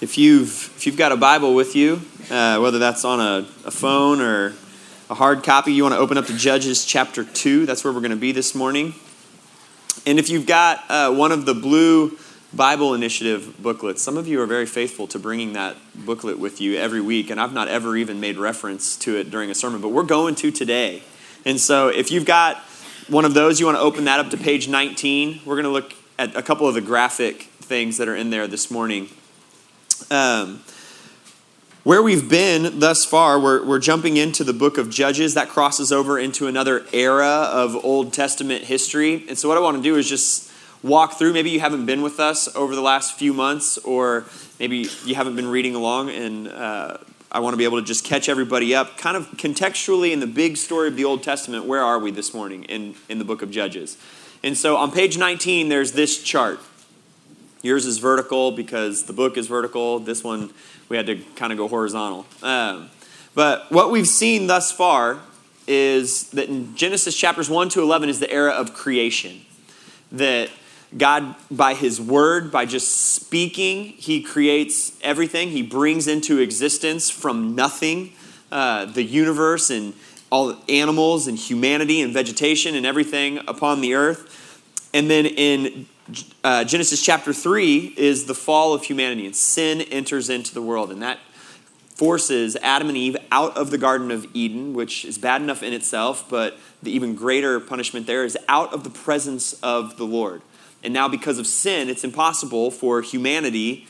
If you've, if you've got a Bible with you, uh, whether that's on a, a phone or a hard copy, you want to open up to Judges chapter 2. That's where we're going to be this morning. And if you've got uh, one of the blue Bible Initiative booklets, some of you are very faithful to bringing that booklet with you every week, and I've not ever even made reference to it during a sermon, but we're going to today. And so if you've got one of those, you want to open that up to page 19. We're going to look at a couple of the graphic things that are in there this morning. Um, where we've been thus far, we're, we're jumping into the book of Judges. That crosses over into another era of Old Testament history. And so, what I want to do is just walk through. Maybe you haven't been with us over the last few months, or maybe you haven't been reading along, and uh, I want to be able to just catch everybody up, kind of contextually in the big story of the Old Testament. Where are we this morning in, in the book of Judges? And so, on page 19, there's this chart. Yours is vertical because the book is vertical. This one, we had to kind of go horizontal. Um, but what we've seen thus far is that in Genesis chapters 1 to 11 is the era of creation. That God, by His word, by just speaking, He creates everything. He brings into existence from nothing uh, the universe and all the animals and humanity and vegetation and everything upon the earth. And then in uh, Genesis chapter 3 is the fall of humanity, and sin enters into the world. And that forces Adam and Eve out of the Garden of Eden, which is bad enough in itself, but the even greater punishment there is out of the presence of the Lord. And now, because of sin, it's impossible for humanity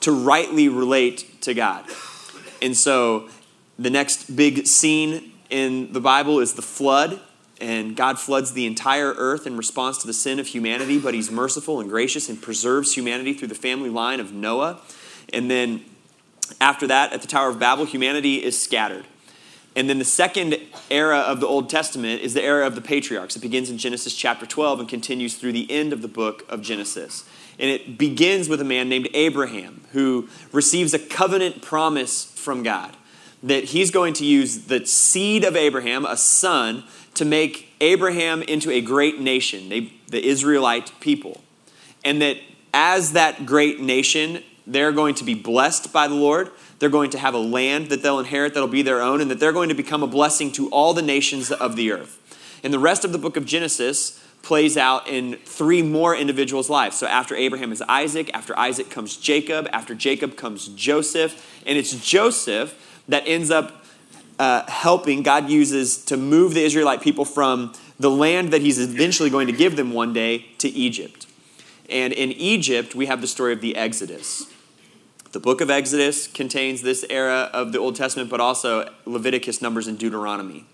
to rightly relate to God. And so, the next big scene in the Bible is the flood and God floods the entire earth in response to the sin of humanity, but He's merciful and gracious and preserves humanity through the family line of Noah. And then after that, at the Tower of Babel, humanity is scattered. And then the second era of the Old Testament is the era of the patriarchs. It begins in Genesis chapter 12 and continues through the end of the book of Genesis. And it begins with a man named Abraham who receives a covenant promise from God that he's going to use the seed of Abraham, a son, to make Abraham into a great nation, they, the Israelite people. And that as that great nation, they're going to be blessed by the Lord. They're going to have a land that they'll inherit that'll be their own, and that they're going to become a blessing to all the nations of the earth. And the rest of the book of Genesis plays out in three more individuals' lives. So after Abraham is Isaac, after Isaac comes Jacob, after Jacob comes Joseph, and it's Joseph that ends up uh, helping, God uses to move the Israelite people from the land that He's eventually going to give them one day to Egypt. And in Egypt, we have the story of the Exodus. The book of Exodus contains this era of the Old Testament, but also Leviticus, Numbers, and Deuteronomy.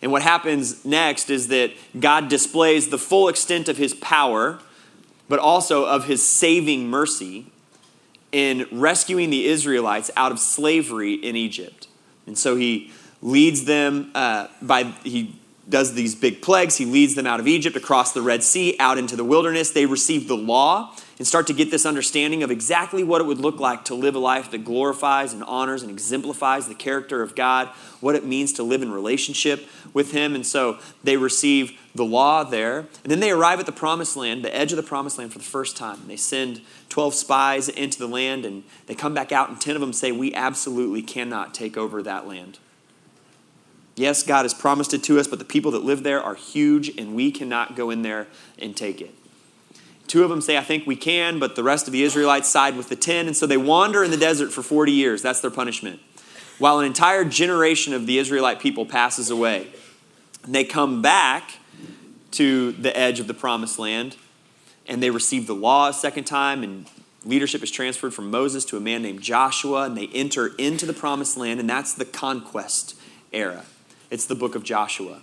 And what happens next is that God displays the full extent of his power, but also of his saving mercy in rescuing the Israelites out of slavery in Egypt. And so he leads them uh, by, he does these big plagues. He leads them out of Egypt, across the Red Sea, out into the wilderness. They receive the law and start to get this understanding of exactly what it would look like to live a life that glorifies and honors and exemplifies the character of God, what it means to live in relationship with Him. And so they receive the law there. And then they arrive at the promised land, the edge of the promised land for the first time. They send 12 spies into the land, and they come back out, and 10 of them say, We absolutely cannot take over that land. Yes, God has promised it to us, but the people that live there are huge and we cannot go in there and take it. Two of them say, I think we can, but the rest of the Israelites side with the ten, and so they wander in the desert for 40 years. That's their punishment. While an entire generation of the Israelite people passes away. And they come back to the edge of the promised land and they receive the law a second time, and leadership is transferred from Moses to a man named Joshua, and they enter into the promised land, and that's the conquest era. It's the book of Joshua.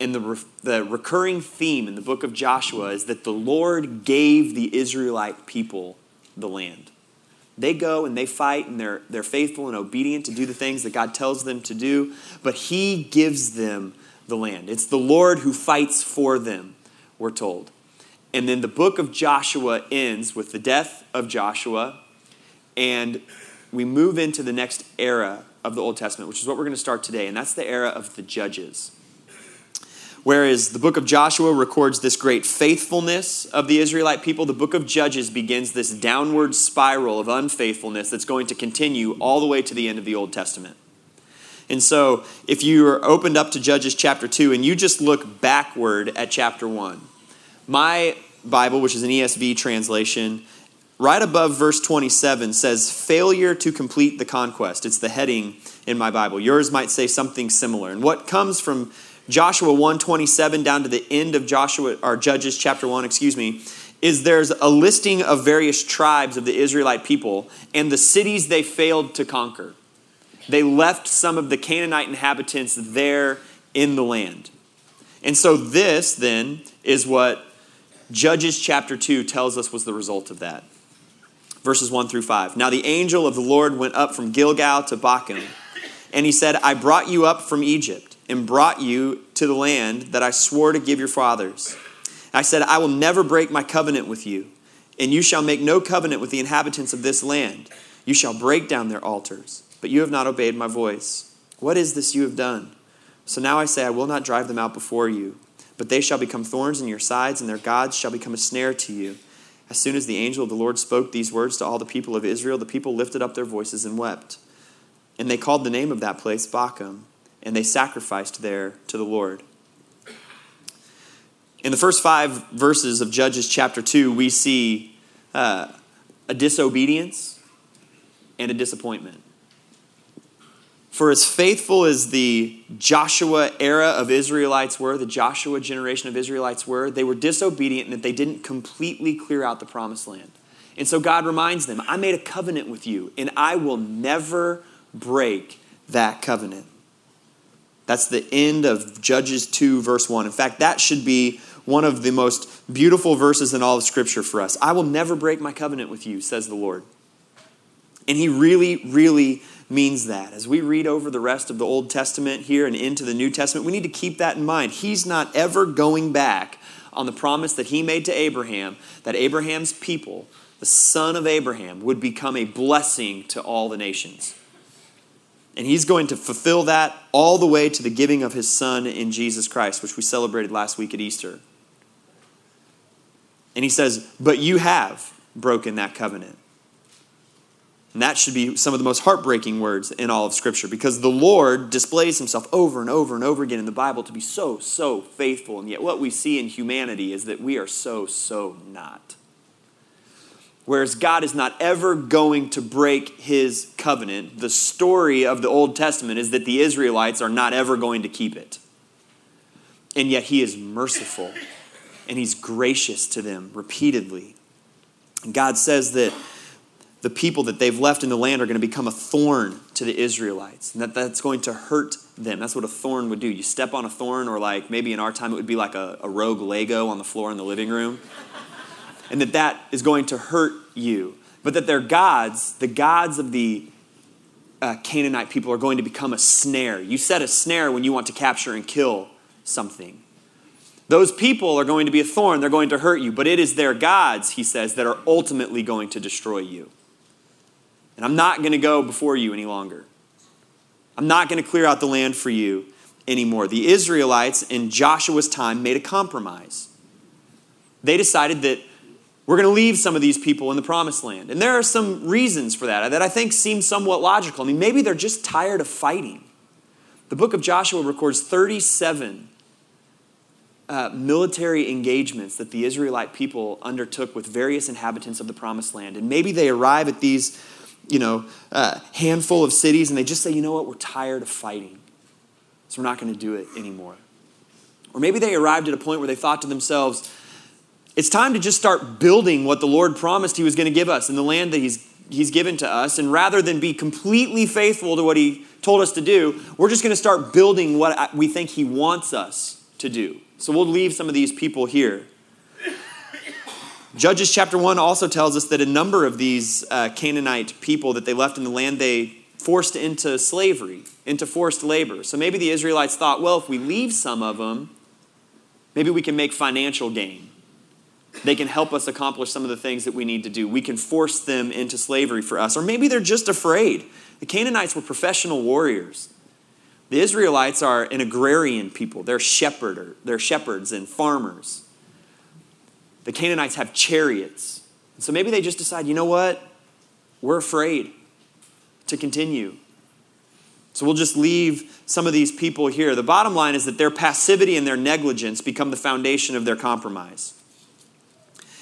And the, re- the recurring theme in the book of Joshua is that the Lord gave the Israelite people the land. They go and they fight and they're, they're faithful and obedient to do the things that God tells them to do, but He gives them the land. It's the Lord who fights for them, we're told. And then the book of Joshua ends with the death of Joshua, and we move into the next era of the Old Testament, which is what we're going to start today, and that's the era of the judges. Whereas the book of Joshua records this great faithfulness of the Israelite people, the book of Judges begins this downward spiral of unfaithfulness that's going to continue all the way to the end of the Old Testament. And so, if you are opened up to Judges chapter 2 and you just look backward at chapter 1, my Bible, which is an ESV translation, right above verse 27 says, Failure to complete the conquest. It's the heading in my Bible. Yours might say something similar. And what comes from Joshua 127 down to the end of Joshua or Judges chapter 1, excuse me, is there's a listing of various tribes of the Israelite people and the cities they failed to conquer they left some of the Canaanite inhabitants there in the land. And so, this then is what Judges chapter 2 tells us was the result of that. Verses 1 through 5. Now, the angel of the Lord went up from Gilgal to Bochim, and he said, I brought you up from Egypt and brought you to the land that I swore to give your fathers. I said, I will never break my covenant with you, and you shall make no covenant with the inhabitants of this land. You shall break down their altars but you have not obeyed my voice. What is this you have done? So now I say, I will not drive them out before you, but they shall become thorns in your sides, and their gods shall become a snare to you. As soon as the angel of the Lord spoke these words to all the people of Israel, the people lifted up their voices and wept. And they called the name of that place Bochim, and they sacrificed there to the Lord. In the first five verses of Judges chapter 2, we see uh, a disobedience and a disappointment. For as faithful as the Joshua era of Israelites were, the Joshua generation of Israelites were, they were disobedient in that they didn't completely clear out the promised land. And so God reminds them, I made a covenant with you, and I will never break that covenant. That's the end of Judges 2, verse 1. In fact, that should be one of the most beautiful verses in all of Scripture for us. I will never break my covenant with you, says the Lord. And He really, really means that. As we read over the rest of the Old Testament here and into the New Testament, we need to keep that in mind. He's not ever going back on the promise that he made to Abraham that Abraham's people, the son of Abraham, would become a blessing to all the nations. And he's going to fulfill that all the way to the giving of his son in Jesus Christ, which we celebrated last week at Easter. And he says, But you have broken that covenant. And that should be some of the most heartbreaking words in all of Scripture because the Lord displays himself over and over and over again in the Bible to be so, so faithful. And yet, what we see in humanity is that we are so, so not. Whereas God is not ever going to break his covenant, the story of the Old Testament is that the Israelites are not ever going to keep it. And yet, he is merciful and he's gracious to them repeatedly. And God says that the people that they've left in the land are going to become a thorn to the Israelites, and that that's going to hurt them. That's what a thorn would do. You step on a thorn, or like maybe in our time it would be like a, a rogue Lego on the floor in the living room, and that that is going to hurt you. But that their gods, the gods of the uh, Canaanite people, are going to become a snare. You set a snare when you want to capture and kill something. Those people are going to be a thorn, they're going to hurt you, but it is their gods, he says, that are ultimately going to destroy you. And I'm not going to go before you any longer. I'm not going to clear out the land for you anymore. The Israelites in Joshua's time made a compromise. They decided that we're going to leave some of these people in the promised land. And there are some reasons for that that I think seem somewhat logical. I mean, maybe they're just tired of fighting. The book of Joshua records 37 uh, military engagements that the Israelite people undertook with various inhabitants of the promised land. And maybe they arrive at these you know, a handful of cities and they just say, you know what, we're tired of fighting. So we're not going to do it anymore. Or maybe they arrived at a point where they thought to themselves, it's time to just start building what the Lord promised He was going to give us in the land that He's, he's given to us. And rather than be completely faithful to what He told us to do, we're just going to start building what we think He wants us to do. So we'll leave some of these people here. Judges chapter 1 also tells us that a number of these uh, Canaanite people that they left in the land, they forced into slavery, into forced labor. So maybe the Israelites thought, well, if we leave some of them, maybe we can make financial gain. They can help us accomplish some of the things that we need to do. We can force them into slavery for us. Or maybe they're just afraid. The Canaanites were professional warriors. The Israelites are an agrarian people. They're shepherd, they're shepherds and farmers. The Canaanites have chariots. so maybe they just decide, you know what? We're afraid to continue. So we'll just leave some of these people here. The bottom line is that their passivity and their negligence become the foundation of their compromise.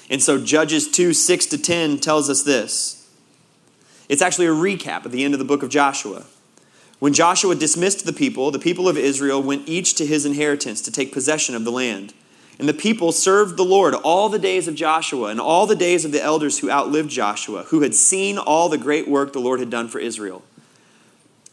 And so Judges 2 6 to 10 tells us this. It's actually a recap at the end of the book of Joshua. When Joshua dismissed the people, the people of Israel went each to his inheritance to take possession of the land. And the people served the Lord all the days of Joshua and all the days of the elders who outlived Joshua, who had seen all the great work the Lord had done for Israel.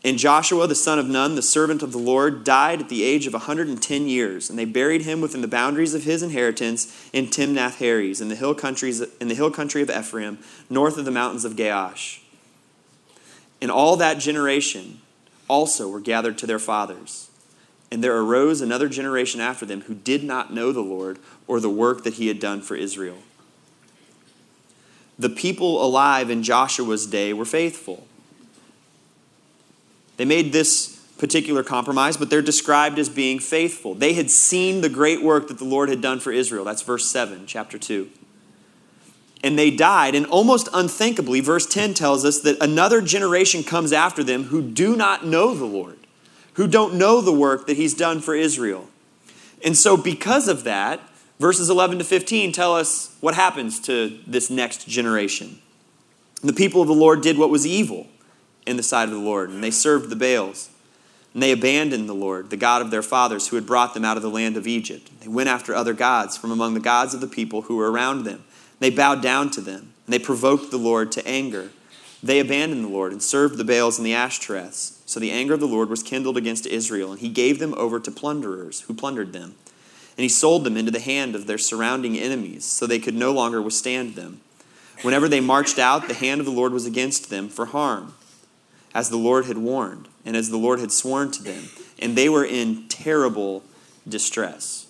And Joshua, the son of Nun, the servant of the Lord, died at the age of 110 years, and they buried him within the boundaries of his inheritance in Timnath Heres, in the hill in the hill country of Ephraim, north of the mountains of Gaash. And all that generation also were gathered to their fathers. And there arose another generation after them who did not know the Lord or the work that he had done for Israel. The people alive in Joshua's day were faithful. They made this particular compromise, but they're described as being faithful. They had seen the great work that the Lord had done for Israel. That's verse 7, chapter 2 and they died. And almost unthinkably, verse 10 tells us that another generation comes after them who do not know the Lord, who don't know the work that He's done for Israel. And so, because of that, verses 11 to 15 tell us what happens to this next generation. The people of the Lord did what was evil in the sight of the Lord, and they served the Baals. And they abandoned the Lord, the God of their fathers, who had brought them out of the land of Egypt. They went after other gods from among the gods of the people who were around them they bowed down to them, and they provoked the Lord to anger. They abandoned the Lord and served the Baals and the Ashtoreths. So the anger of the Lord was kindled against Israel, and he gave them over to plunderers who plundered them. And he sold them into the hand of their surrounding enemies, so they could no longer withstand them. Whenever they marched out, the hand of the Lord was against them for harm, as the Lord had warned, and as the Lord had sworn to them. And they were in terrible distress.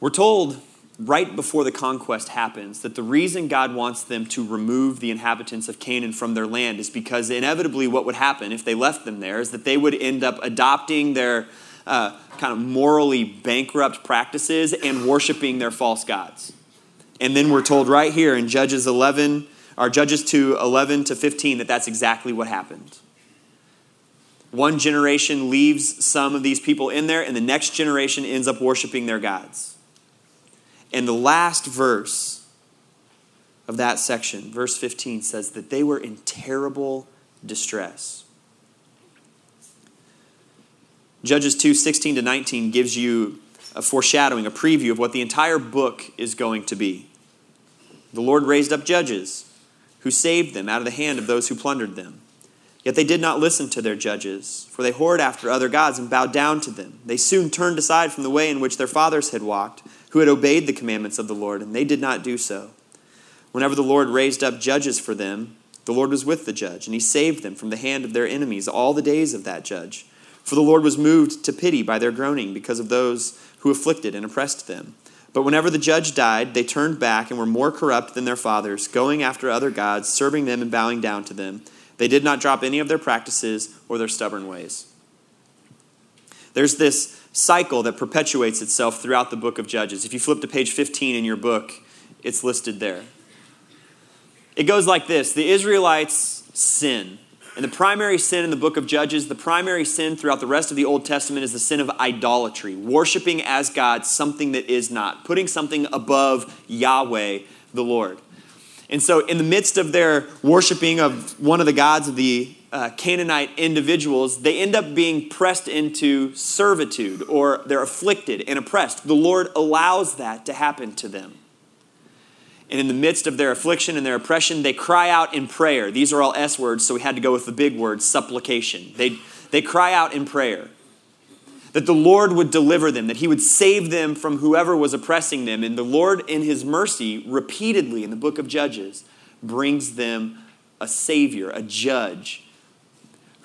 We're told right before the conquest happens that the reason God wants them to remove the inhabitants of Canaan from their land is because inevitably what would happen if they left them there is that they would end up adopting their uh, kind of morally bankrupt practices and worshiping their false gods. And then we're told right here in Judges 11, or Judges 2, 11 to 15, that that's exactly what happened. One generation leaves some of these people in there, and the next generation ends up worshiping their gods. And the last verse of that section, verse 15, says that they were in terrible distress. Judges 2 16 to 19 gives you a foreshadowing, a preview of what the entire book is going to be. The Lord raised up judges who saved them out of the hand of those who plundered them. Yet they did not listen to their judges, for they whored after other gods and bowed down to them. They soon turned aside from the way in which their fathers had walked who had obeyed the commandments of the Lord, and they did not do so. Whenever the Lord raised up judges for them, the Lord was with the judge, and he saved them from the hand of their enemies all the days of that judge. For the Lord was moved to pity by their groaning because of those who afflicted and oppressed them. But whenever the judge died, they turned back and were more corrupt than their fathers, going after other gods, serving them and bowing down to them. They did not drop any of their practices or their stubborn ways. There's this cycle that perpetuates itself throughout the book of Judges. If you flip to page 15 in your book, it's listed there. It goes like this The Israelites sin. And the primary sin in the book of Judges, the primary sin throughout the rest of the Old Testament is the sin of idolatry, worshiping as God something that is not, putting something above Yahweh, the Lord. And so, in the midst of their worshiping of one of the gods of the uh, Canaanite individuals, they end up being pressed into servitude or they're afflicted and oppressed. The Lord allows that to happen to them. And in the midst of their affliction and their oppression, they cry out in prayer. These are all S words, so we had to go with the big word, supplication. They, they cry out in prayer that the Lord would deliver them, that He would save them from whoever was oppressing them. And the Lord, in His mercy, repeatedly in the book of Judges, brings them a Savior, a judge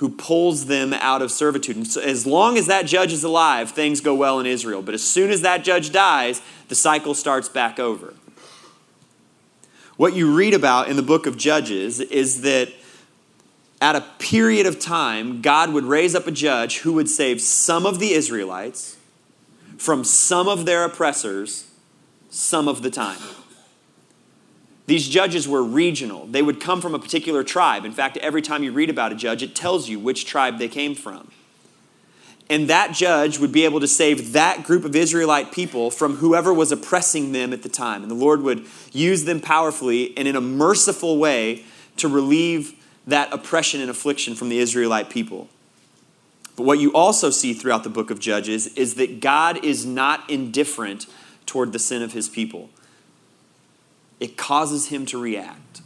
who pulls them out of servitude. And so as long as that judge is alive, things go well in Israel. But as soon as that judge dies, the cycle starts back over. What you read about in the book of Judges is that at a period of time, God would raise up a judge who would save some of the Israelites from some of their oppressors some of the time. These judges were regional. They would come from a particular tribe. In fact, every time you read about a judge, it tells you which tribe they came from. And that judge would be able to save that group of Israelite people from whoever was oppressing them at the time. And the Lord would use them powerfully and in a merciful way to relieve that oppression and affliction from the Israelite people. But what you also see throughout the book of Judges is that God is not indifferent toward the sin of his people. It causes him to react.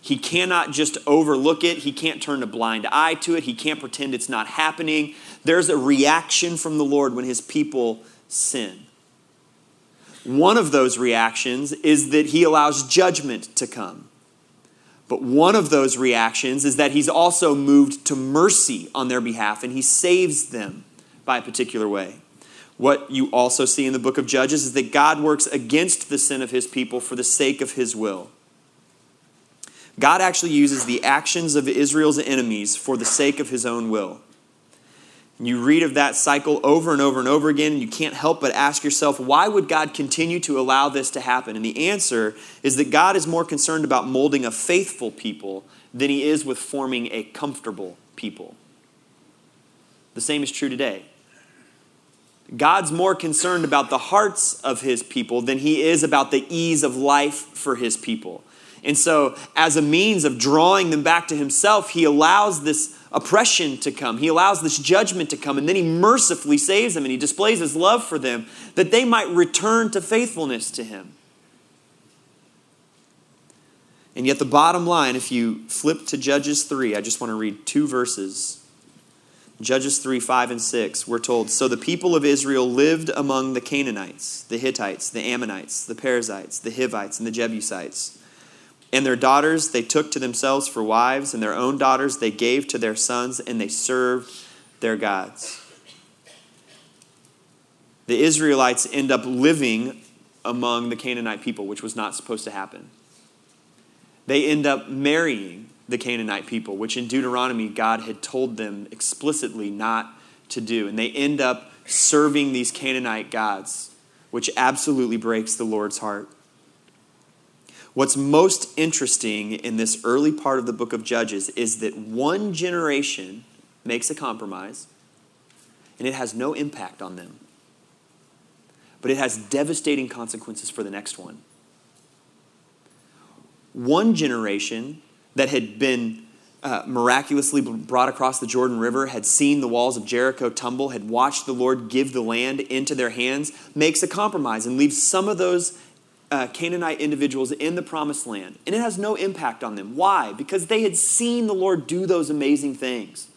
He cannot just overlook it. He can't turn a blind eye to it. He can't pretend it's not happening. There's a reaction from the Lord when his people sin. One of those reactions is that he allows judgment to come. But one of those reactions is that he's also moved to mercy on their behalf and he saves them by a particular way. What you also see in the book of Judges is that God works against the sin of his people for the sake of his will. God actually uses the actions of Israel's enemies for the sake of his own will. You read of that cycle over and over and over again, and you can't help but ask yourself, why would God continue to allow this to happen? And the answer is that God is more concerned about molding a faithful people than he is with forming a comfortable people. The same is true today. God's more concerned about the hearts of his people than he is about the ease of life for his people. And so, as a means of drawing them back to himself, he allows this oppression to come. He allows this judgment to come, and then he mercifully saves them and he displays his love for them that they might return to faithfulness to him. And yet, the bottom line, if you flip to Judges 3, I just want to read two verses. Judges 3 5 and 6, we're told So the people of Israel lived among the Canaanites, the Hittites, the Ammonites, the Perizzites, the Hivites, and the Jebusites. And their daughters they took to themselves for wives, and their own daughters they gave to their sons, and they served their gods. The Israelites end up living among the Canaanite people, which was not supposed to happen. They end up marrying the Canaanite people, which in Deuteronomy God had told them explicitly not to do. And they end up serving these Canaanite gods, which absolutely breaks the Lord's heart. What's most interesting in this early part of the book of Judges is that one generation makes a compromise and it has no impact on them. But it has devastating consequences for the next one. One generation that had been uh, miraculously brought across the Jordan River, had seen the walls of Jericho tumble, had watched the Lord give the land into their hands, makes a compromise and leaves some of those uh, Canaanite individuals in the promised land, and it has no impact on them. Why? Because they had seen the Lord do those amazing things.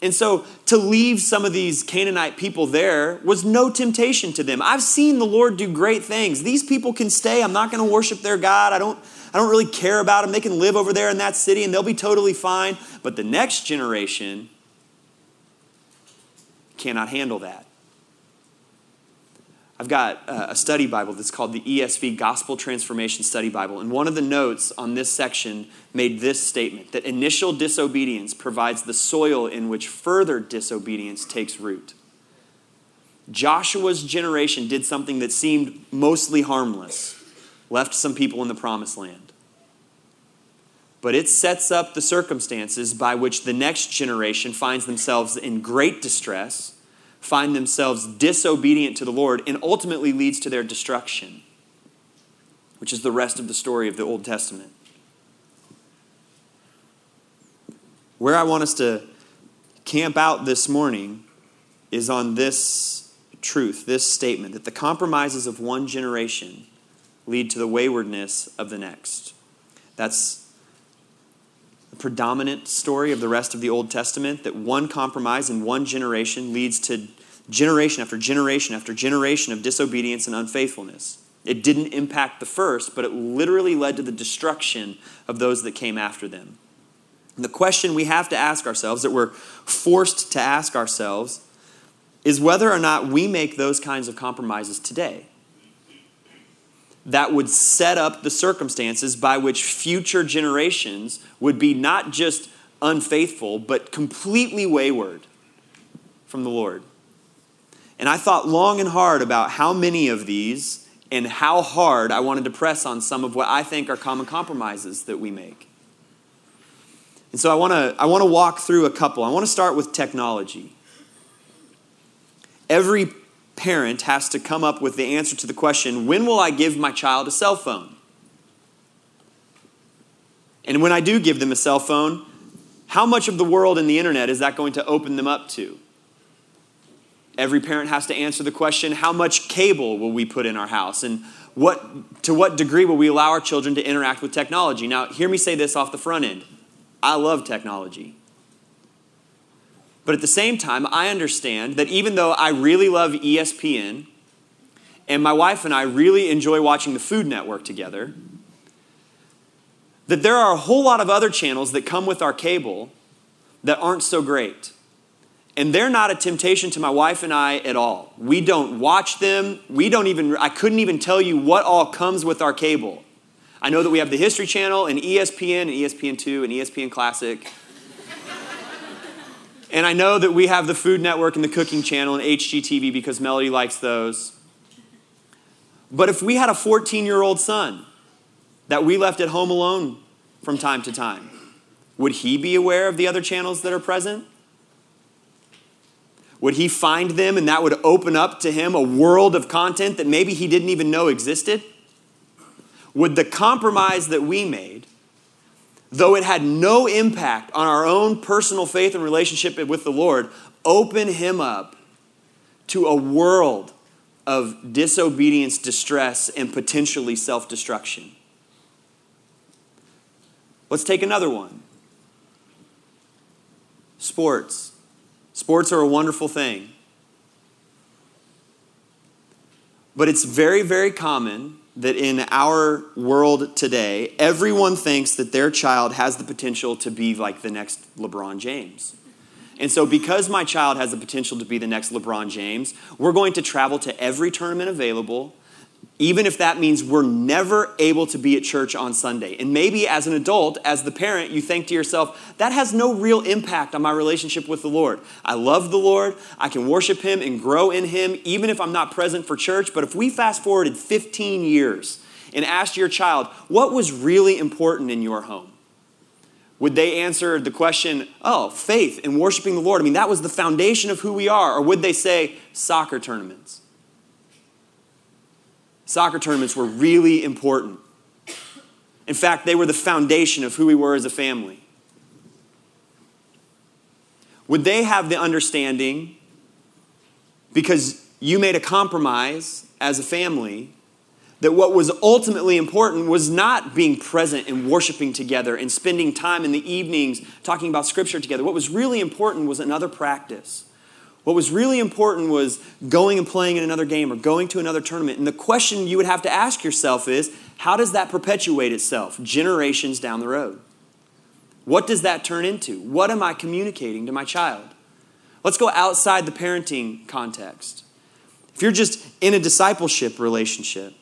And so to leave some of these Canaanite people there was no temptation to them. I've seen the Lord do great things. These people can stay. I'm not going to worship their God. I don't, I don't really care about them. They can live over there in that city and they'll be totally fine. But the next generation cannot handle that. I've got a study Bible that's called the ESV Gospel Transformation Study Bible. And one of the notes on this section made this statement that initial disobedience provides the soil in which further disobedience takes root. Joshua's generation did something that seemed mostly harmless, left some people in the promised land. But it sets up the circumstances by which the next generation finds themselves in great distress find themselves disobedient to the Lord and ultimately leads to their destruction, which is the rest of the story of the Old Testament. Where I want us to camp out this morning is on this truth, this statement that the compromises of one generation lead to the waywardness of the next. That's the predominant story of the rest of the Old Testament that one compromise in one generation leads to generation after generation after generation of disobedience and unfaithfulness. It didn't impact the first, but it literally led to the destruction of those that came after them. And the question we have to ask ourselves, that we're forced to ask ourselves, is whether or not we make those kinds of compromises today that would set up the circumstances by which future generations would be not just unfaithful, but completely wayward from the Lord. And I thought long and hard about how many of these and how hard I wanted to press on some of what I think are common compromises that we make. And so I want to I want to walk through a couple. I want to start with technology. Every parent has to come up with the answer to the question, when will I give my child a cell phone? And when I do give them a cell phone, how much of the world and the internet is that going to open them up to? Every parent has to answer the question how much cable will we put in our house? And what, to what degree will we allow our children to interact with technology? Now, hear me say this off the front end I love technology. But at the same time, I understand that even though I really love ESPN, and my wife and I really enjoy watching the Food Network together, that there are a whole lot of other channels that come with our cable that aren't so great. And they're not a temptation to my wife and I at all. We don't watch them. We don't even, I couldn't even tell you what all comes with our cable. I know that we have the History Channel and ESPN and ESPN2 and ESPN Classic. And I know that we have the Food Network and the Cooking Channel and HGTV because Melody likes those. But if we had a 14 year old son that we left at home alone from time to time, would he be aware of the other channels that are present? Would he find them and that would open up to him a world of content that maybe he didn't even know existed? Would the compromise that we made, though it had no impact on our own personal faith and relationship with the Lord, open him up to a world of disobedience, distress, and potentially self destruction? Let's take another one sports. Sports are a wonderful thing. But it's very, very common that in our world today, everyone thinks that their child has the potential to be like the next LeBron James. And so, because my child has the potential to be the next LeBron James, we're going to travel to every tournament available even if that means we're never able to be at church on Sunday. And maybe as an adult, as the parent, you think to yourself, that has no real impact on my relationship with the Lord. I love the Lord, I can worship Him and grow in Him, even if I'm not present for church. But if we fast forwarded 15 years and asked your child, what was really important in your home? Would they answer the question, oh, faith and worshiping the Lord? I mean, that was the foundation of who we are. Or would they say, soccer tournaments? Soccer tournaments were really important. In fact, they were the foundation of who we were as a family. Would they have the understanding, because you made a compromise as a family, that what was ultimately important was not being present and worshiping together and spending time in the evenings talking about scripture together. What was really important was another practice what was really important was going and playing in another game or going to another tournament. And the question you would have to ask yourself is how does that perpetuate itself generations down the road? What does that turn into? What am I communicating to my child? Let's go outside the parenting context. If you're just in a discipleship relationship,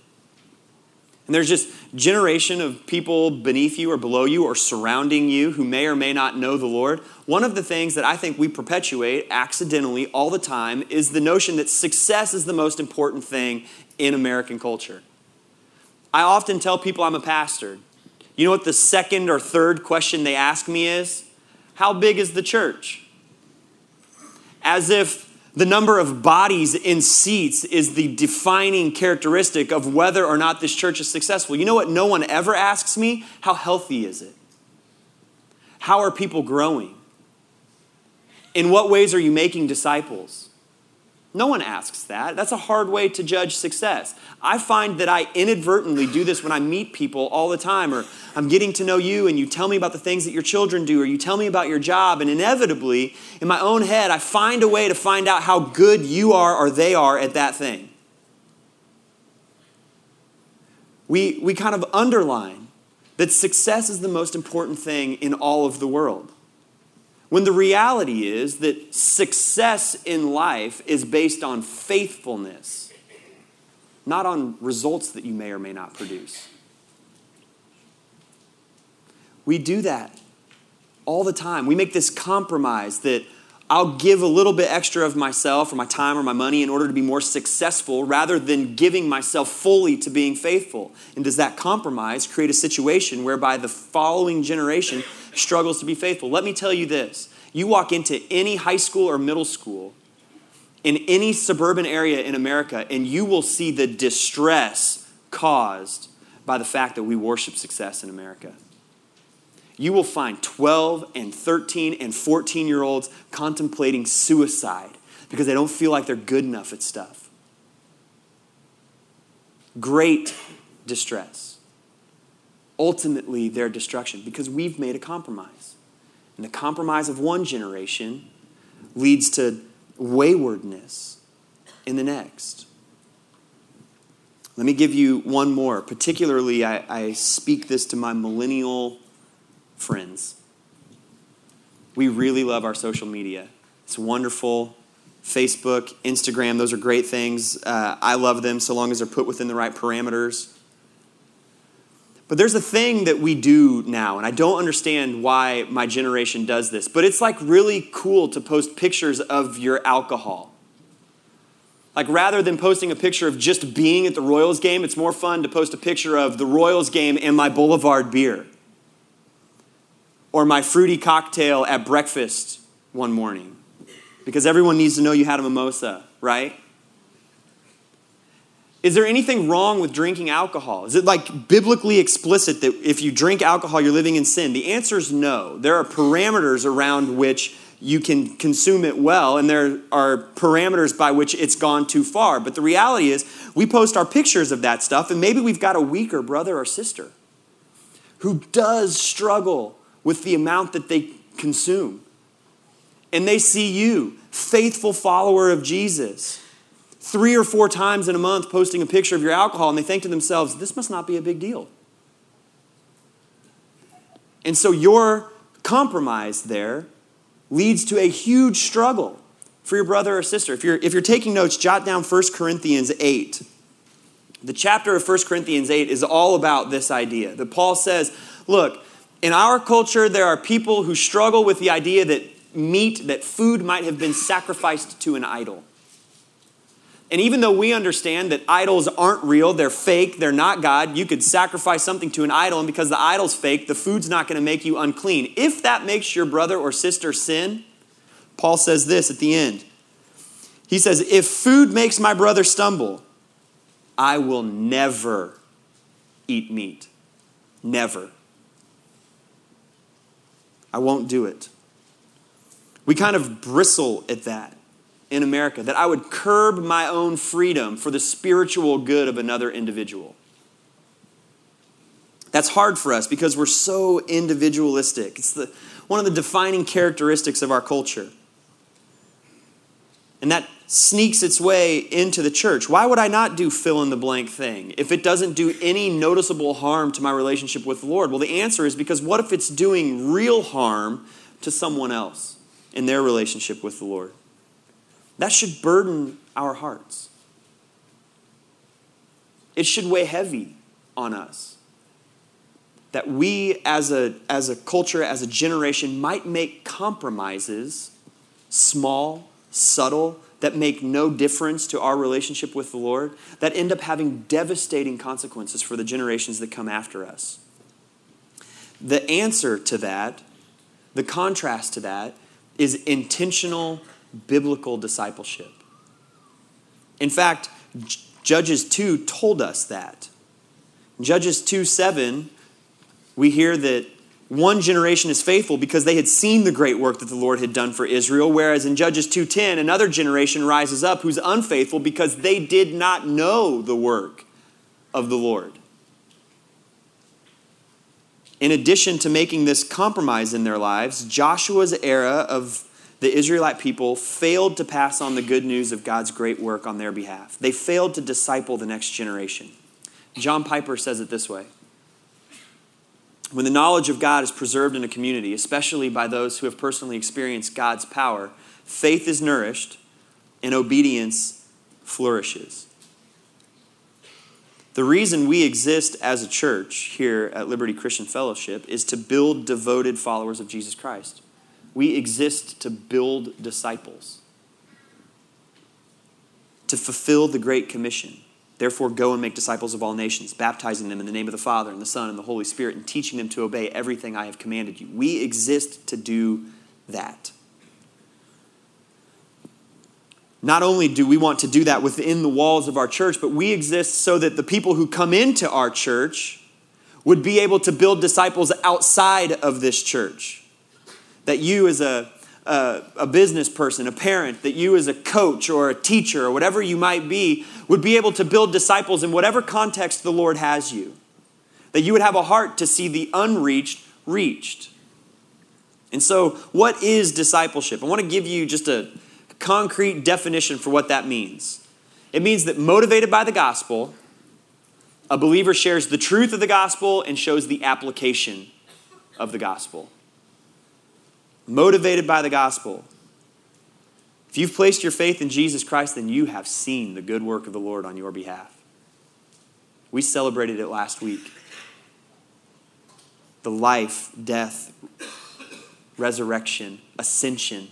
and there's just generation of people beneath you or below you or surrounding you who may or may not know the Lord. One of the things that I think we perpetuate accidentally all the time is the notion that success is the most important thing in American culture. I often tell people I'm a pastor. You know what the second or third question they ask me is? How big is the church? As if the number of bodies in seats is the defining characteristic of whether or not this church is successful. You know what? No one ever asks me, how healthy is it? How are people growing? In what ways are you making disciples? No one asks that. That's a hard way to judge success. I find that I inadvertently do this when I meet people all the time, or I'm getting to know you and you tell me about the things that your children do, or you tell me about your job, and inevitably, in my own head, I find a way to find out how good you are or they are at that thing. We, we kind of underline that success is the most important thing in all of the world. When the reality is that success in life is based on faithfulness, not on results that you may or may not produce. We do that all the time. We make this compromise that I'll give a little bit extra of myself or my time or my money in order to be more successful rather than giving myself fully to being faithful. And does that compromise create a situation whereby the following generation struggles to be faithful? Let me tell you this you walk into any high school or middle school in any suburban area in America, and you will see the distress caused by the fact that we worship success in America you will find 12 and 13 and 14 year olds contemplating suicide because they don't feel like they're good enough at stuff. Great distress. Ultimately, their destruction because we've made a compromise. And the compromise of one generation leads to waywardness in the next. Let me give you one more. Particularly, I, I speak this to my millennial friends. We really love our social media. It's wonderful. Facebook, Instagram, those are great things. Uh, I love them so long as they're put within the right parameters. But there's a thing that we do now, and I don't understand why my generation does this, but it's like really cool to post pictures of your alcohol. Like rather than posting a picture of just being at the Royals game, it's more fun to post a picture of the Royals game and my Boulevard beer or my fruity cocktail at breakfast one morning. Because everyone needs to know you had a mimosa, right? Is there anything wrong with drinking alcohol? Is it like biblically explicit that if you drink alcohol, you're living in sin? The answer is no. There are parameters around which you can consume it well, and there are parameters by which it's gone too far. But the reality is, we post our pictures of that stuff, and maybe we've got a weaker brother or sister who does struggle with the amount that they consume. And they see you, faithful follower of Jesus, three or four times in a month posting a picture of your alcohol, and they think to themselves, this must not be a big deal. And so your compromise there leads to a huge struggle for your brother or sister. If you're, if you're taking notes, jot down 1 Corinthians 8. The chapter of 1 Corinthians 8 is all about this idea that Paul says, look, in our culture, there are people who struggle with the idea that meat, that food might have been sacrificed to an idol. And even though we understand that idols aren't real, they're fake, they're not God, you could sacrifice something to an idol, and because the idol's fake, the food's not going to make you unclean. If that makes your brother or sister sin, Paul says this at the end. He says, If food makes my brother stumble, I will never eat meat. Never. I won't do it. We kind of bristle at that in America, that I would curb my own freedom for the spiritual good of another individual. That's hard for us because we're so individualistic. It's the, one of the defining characteristics of our culture. And that sneaks its way into the church. Why would I not do fill in the blank thing if it doesn't do any noticeable harm to my relationship with the Lord? Well, the answer is because what if it's doing real harm to someone else in their relationship with the Lord? That should burden our hearts. It should weigh heavy on us. That we, as a, as a culture, as a generation, might make compromises, small, subtle, that make no difference to our relationship with the Lord, that end up having devastating consequences for the generations that come after us. The answer to that, the contrast to that, is intentional biblical discipleship. In fact, Judges 2 told us that. Judges 2 7, we hear that one generation is faithful because they had seen the great work that the Lord had done for Israel, whereas in Judges 2:10 another generation rises up who's unfaithful because they did not know the work of the Lord. In addition to making this compromise in their lives, Joshua's era of the Israelite people failed to pass on the good news of God's great work on their behalf. They failed to disciple the next generation. John Piper says it this way when the knowledge of God is preserved in a community, especially by those who have personally experienced God's power, faith is nourished and obedience flourishes. The reason we exist as a church here at Liberty Christian Fellowship is to build devoted followers of Jesus Christ. We exist to build disciples, to fulfill the Great Commission. Therefore, go and make disciples of all nations, baptizing them in the name of the Father and the Son and the Holy Spirit, and teaching them to obey everything I have commanded you. We exist to do that. Not only do we want to do that within the walls of our church, but we exist so that the people who come into our church would be able to build disciples outside of this church. That you, as a, a, business person, a parent, that you, as a coach or a teacher or whatever you might be, would be able to build disciples in whatever context the Lord has you. That you would have a heart to see the unreached reached. And so, what is discipleship? I want to give you just a concrete definition for what that means. It means that motivated by the gospel, a believer shares the truth of the gospel and shows the application of the gospel. Motivated by the gospel. If you've placed your faith in Jesus Christ, then you have seen the good work of the Lord on your behalf. We celebrated it last week. The life, death, resurrection, ascension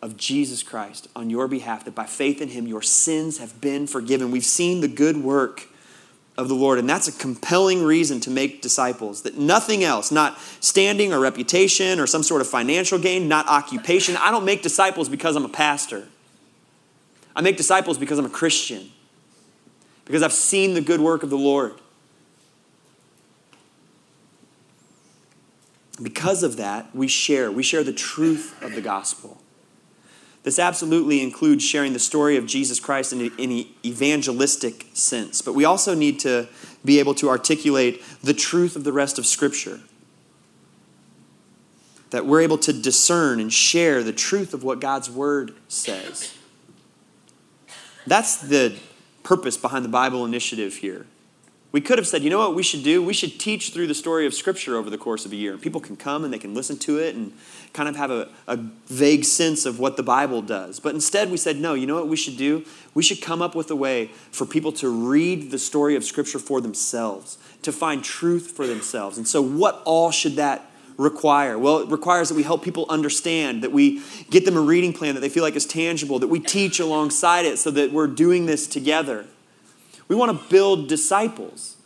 of Jesus Christ on your behalf, that by faith in him your sins have been forgiven. We've seen the good work of the Lord, and that's a compelling reason to make disciples. That nothing else, not standing or reputation or some sort of financial gain, not occupation. I don't make disciples because I'm a pastor. I make disciples because I'm a Christian, because I've seen the good work of the Lord. Because of that, we share. We share the truth of the gospel. This absolutely includes sharing the story of Jesus Christ in an evangelistic sense, but we also need to be able to articulate the truth of the rest of Scripture. That we're able to discern and share the truth of what God's Word says. That's the purpose behind the Bible initiative here. We could have said, you know what we should do? We should teach through the story of Scripture over the course of a year. People can come and they can listen to it and kind of have a, a, vague sense of what the Bible does. But instead, we said, no, you know what we should do? We should come up with a way for people to read the story of Scripture for themselves, to find truth for themselves. And so, what all should that require? Well, it requires that we help people understand, that we get them a reading plan that they feel like is tangible, that we teach alongside it so that we're doing this together. We want to build disciples,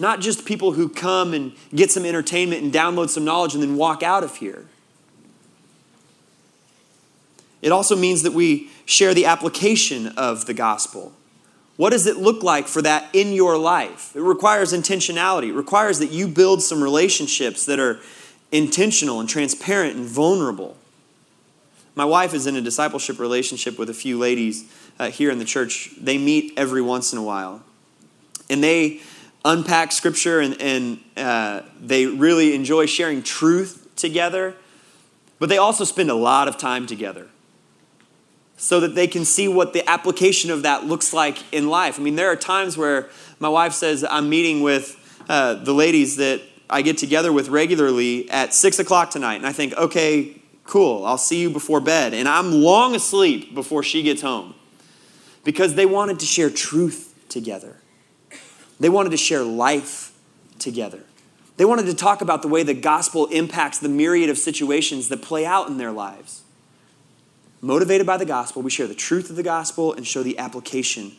not just people who come and get some entertainment and download some knowledge and then walk out of here. It also means that we share the application of the gospel. What does it look like for that in your life? It requires intentionality. It requires that you build some relationships that are intentional and transparent and vulnerable. My wife is in a discipleship relationship with a few ladies uh, here in the church. They meet every once in a while. And they unpack scripture and, and uh, they really enjoy sharing truth together. But they also spend a lot of time together so that they can see what the application of that looks like in life. I mean, there are times where my wife says, I'm meeting with uh, the ladies that I get together with regularly at six o'clock tonight. And I think, okay, Cool, I'll see you before bed. And I'm long asleep before she gets home because they wanted to share truth together. They wanted to share life together. They wanted to talk about the way the gospel impacts the myriad of situations that play out in their lives. Motivated by the gospel, we share the truth of the gospel and show the application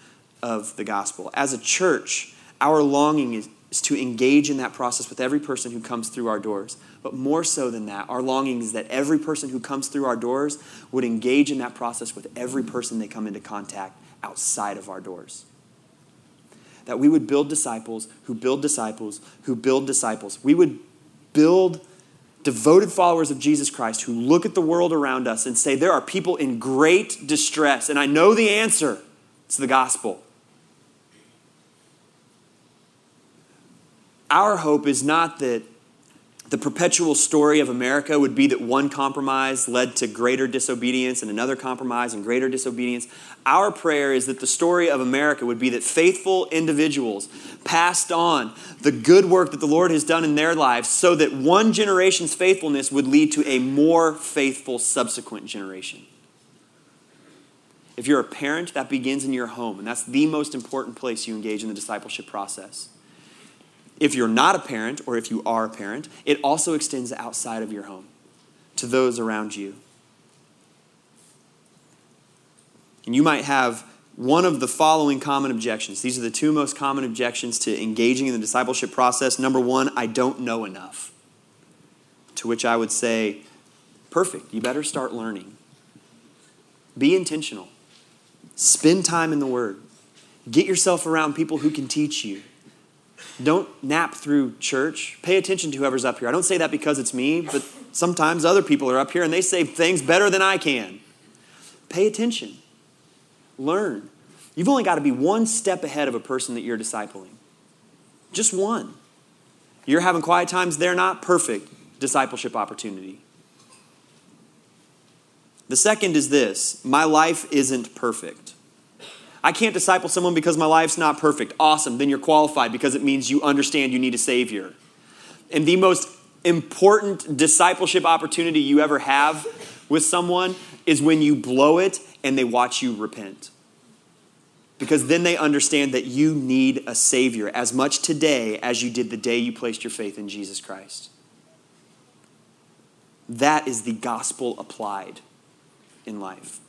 of the gospel. As a church, our longing is, is to engage in that process with every person who comes through our doors. But more so than that, our longing is that every person who comes through our doors would engage in that process with every person they come into contact outside of our doors. That we would build disciples who build disciples who build disciples. We would build devoted followers of Jesus Christ who look at the world around us and say, There are people in great distress, and I know the answer. It's the gospel. Our hope is not that the perpetual story of America would be that one compromise led to greater disobedience and another compromise and greater disobedience. Our prayer is that the story of America would be that faithful individuals passed on the good work that the Lord has done in their lives so that one generation's faithfulness would lead to a more faithful subsequent generation. If you're a parent, that begins in your home, and that's the most important place you engage in the discipleship process. If you're not a parent, or if you are a parent, it also extends outside of your home to those around you. And you might have one of the following common objections. These are the two most common objections to engaging in the discipleship process. Number one, I don't know enough. To which I would say, perfect, you better start learning. Be intentional. Spend time in the Word. Get yourself around people who can teach you. Don't nap through church. Pay attention to whoever's up here. I don't say that because it's me, but sometimes other people are up here and they say things better than I can. Pay attention. Learn. You've only got to be one step ahead of a person that you're discipling. Just one. You're having quiet times, they're not perfect discipleship opportunity. The second is this my life isn't perfect. I can't disciple someone because my life's not perfect. Awesome. Then you're qualified because it means you understand you need a Savior. And the most important discipleship opportunity you ever have with someone is when you blow it and they watch you repent. Because then they understand that you need a Savior as much today as you did the day you placed your faith in Jesus Christ. That is the gospel applied in life.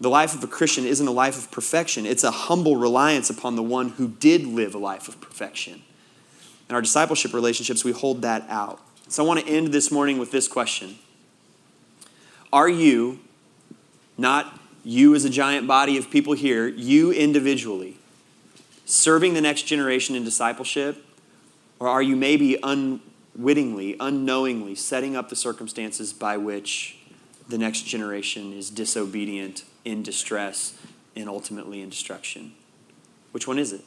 The life of a Christian isn't a life of perfection, it's a humble reliance upon the one who did live a life of perfection. In our discipleship relationships, we hold that out. So I want to end this morning with this question Are you, not you as a giant body of people here, you individually, serving the next generation in discipleship? Or are you maybe unwittingly, unknowingly setting up the circumstances by which the next generation is disobedient, in distress, and ultimately in destruction? Which one is it?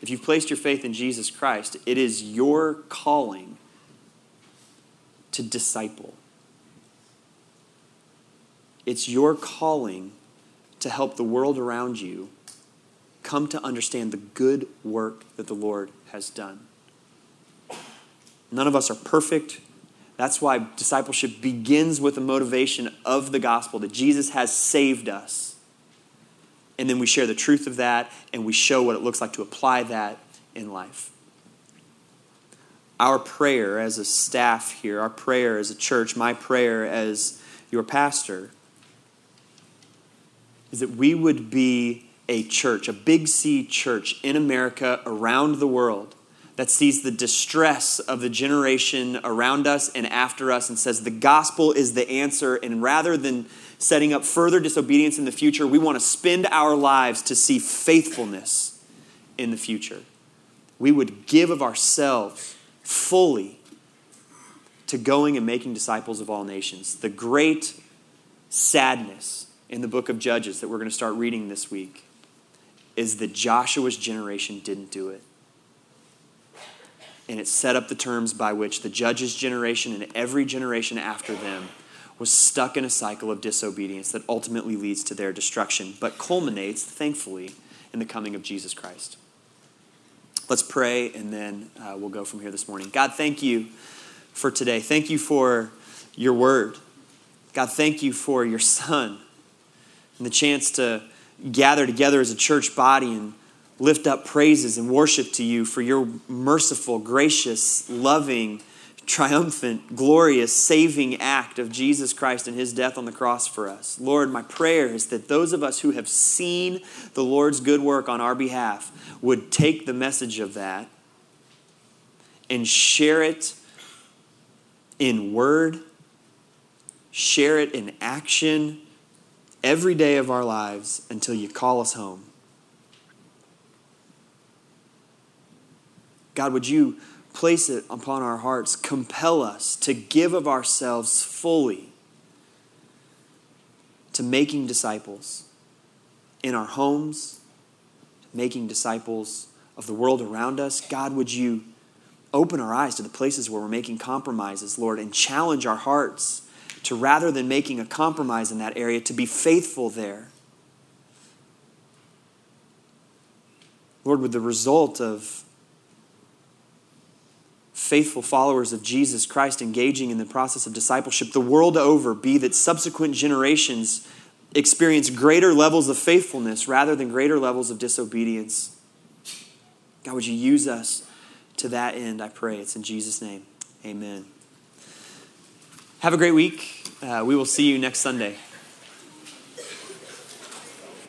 If you've placed your faith in Jesus Christ, it is your calling to disciple. It's your calling to help the world around you come to understand the good work that the Lord has done. None of us are perfect. That's why discipleship begins with the motivation of the gospel that Jesus has saved us. And then we share the truth of that and we show what it looks like to apply that in life. Our prayer as a staff here, our prayer as a church, my prayer as your pastor, is that we would be a church, a big C church in America, around the world, that sees the distress of the generation around us and after us and says the gospel is the answer. And rather than setting up further disobedience in the future, we want to spend our lives to see faithfulness in the future. We would give of ourselves fully to going and making disciples of all nations. The great sadness in the book of Judges that we're going to start reading this week is that Joshua's generation didn't do it and it set up the terms by which the judges' generation and every generation after them was stuck in a cycle of disobedience that ultimately leads to their destruction, but culminates, thankfully, in the coming of Jesus Christ. Let's pray, and then uh, we'll go from here this morning. God, thank you for today. Thank you for your word. God, thank you for your son and the chance to gather together as a church body and lift up praises and worship to you for your merciful, gracious, loving, triumphant, glorious, saving act of Jesus Christ and his death on the cross for us. Lord, my prayer is that those of us who have seen the Lord's good work on our behalf would take the message of that and share it in word, share it in action every day of our lives until you call us home. God, would you place it upon our hearts, compel us to give of ourselves fully to making disciples in our homes, making disciples of the world around us. God, would you open our eyes to the places where we're making compromises, Lord, and challenge our hearts to rather than making a compromise in that area, to be faithful there. Lord, with the result of faithful followers of Jesus Christ engaging in the process of discipleship the world over be that subsequent generations experience greater levels of faithfulness rather than greater levels of disobedience. God, would you use us to that end? I pray. It's in Jesus' name. Amen. Have a great week. Uh, we will see you next Sunday.